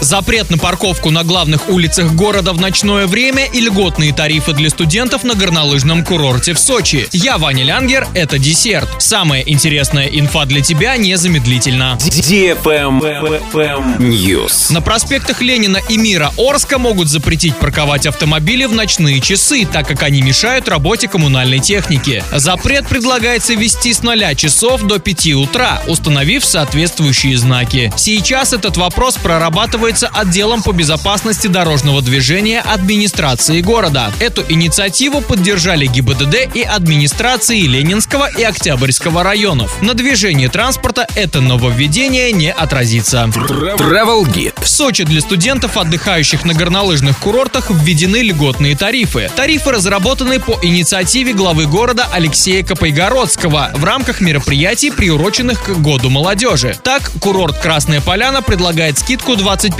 Запрет на парковку на главных улицах города в ночное время и льготные тарифы для студентов на горнолыжном курорте в Сочи. Я Ваня Лянгер, это десерт. Самая интересная инфа для тебя незамедлительно. News. На проспектах Ленина и Мира Орска могут запретить парковать автомобили в ночные часы, так как они мешают работе коммунальной техники. Запрет предлагается ввести с 0 часов до 5 утра, установив соответствующие знаки. Сейчас этот вопрос прорабатывается отделом по безопасности дорожного движения администрации города. Эту инициативу поддержали ГИБДД и администрации Ленинского и Октябрьского районов. На движении транспорта это нововведение не отразится. Travel Guide. В Сочи для студентов, отдыхающих на горнолыжных курортах, введены льготные тарифы. Тарифы разработаны по инициативе главы города Алексея Копайгородского в рамках мероприятий, приуроченных к Году молодежи. Так, курорт Красная Поляна предлагает скидку 25%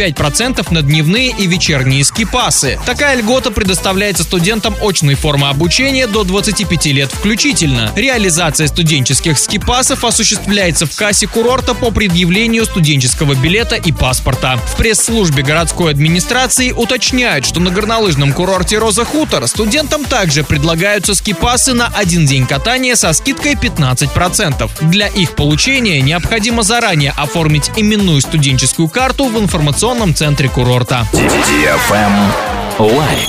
на дневные и вечерние ски-пасы. Такая льгота предоставляется студентам очной формы обучения до 25 лет включительно. Реализация студенческих ски-пасов осуществляется в кассе курорта по предъявлению студенческого билета и паспорта. В пресс-службе городской администрации уточняют, что на горнолыжном курорте Роза Хутор студентам также предлагаются ски-пасы на один день катания со скидкой 15%. Для их получения необходимо заранее оформить именную студенческую карту в информационном центре курорта. Лайк.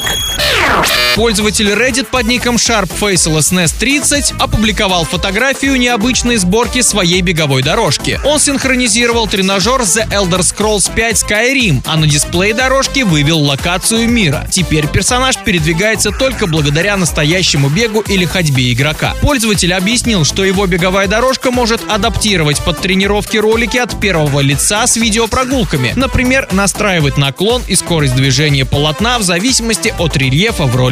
Пользователь Reddit под ником SharpFacelessNess30 опубликовал фотографию необычной сборки своей беговой дорожки. Он синхронизировал тренажер The Elder Scrolls 5 Skyrim, а на дисплей дорожки вывел локацию мира. Теперь персонаж передвигается только благодаря настоящему бегу или ходьбе игрока. Пользователь объяснил, что его беговая дорожка может адаптировать под тренировки ролики от первого лица с видеопрогулками. Например, настраивать наклон и скорость движения полотна в зависимости от рельефа в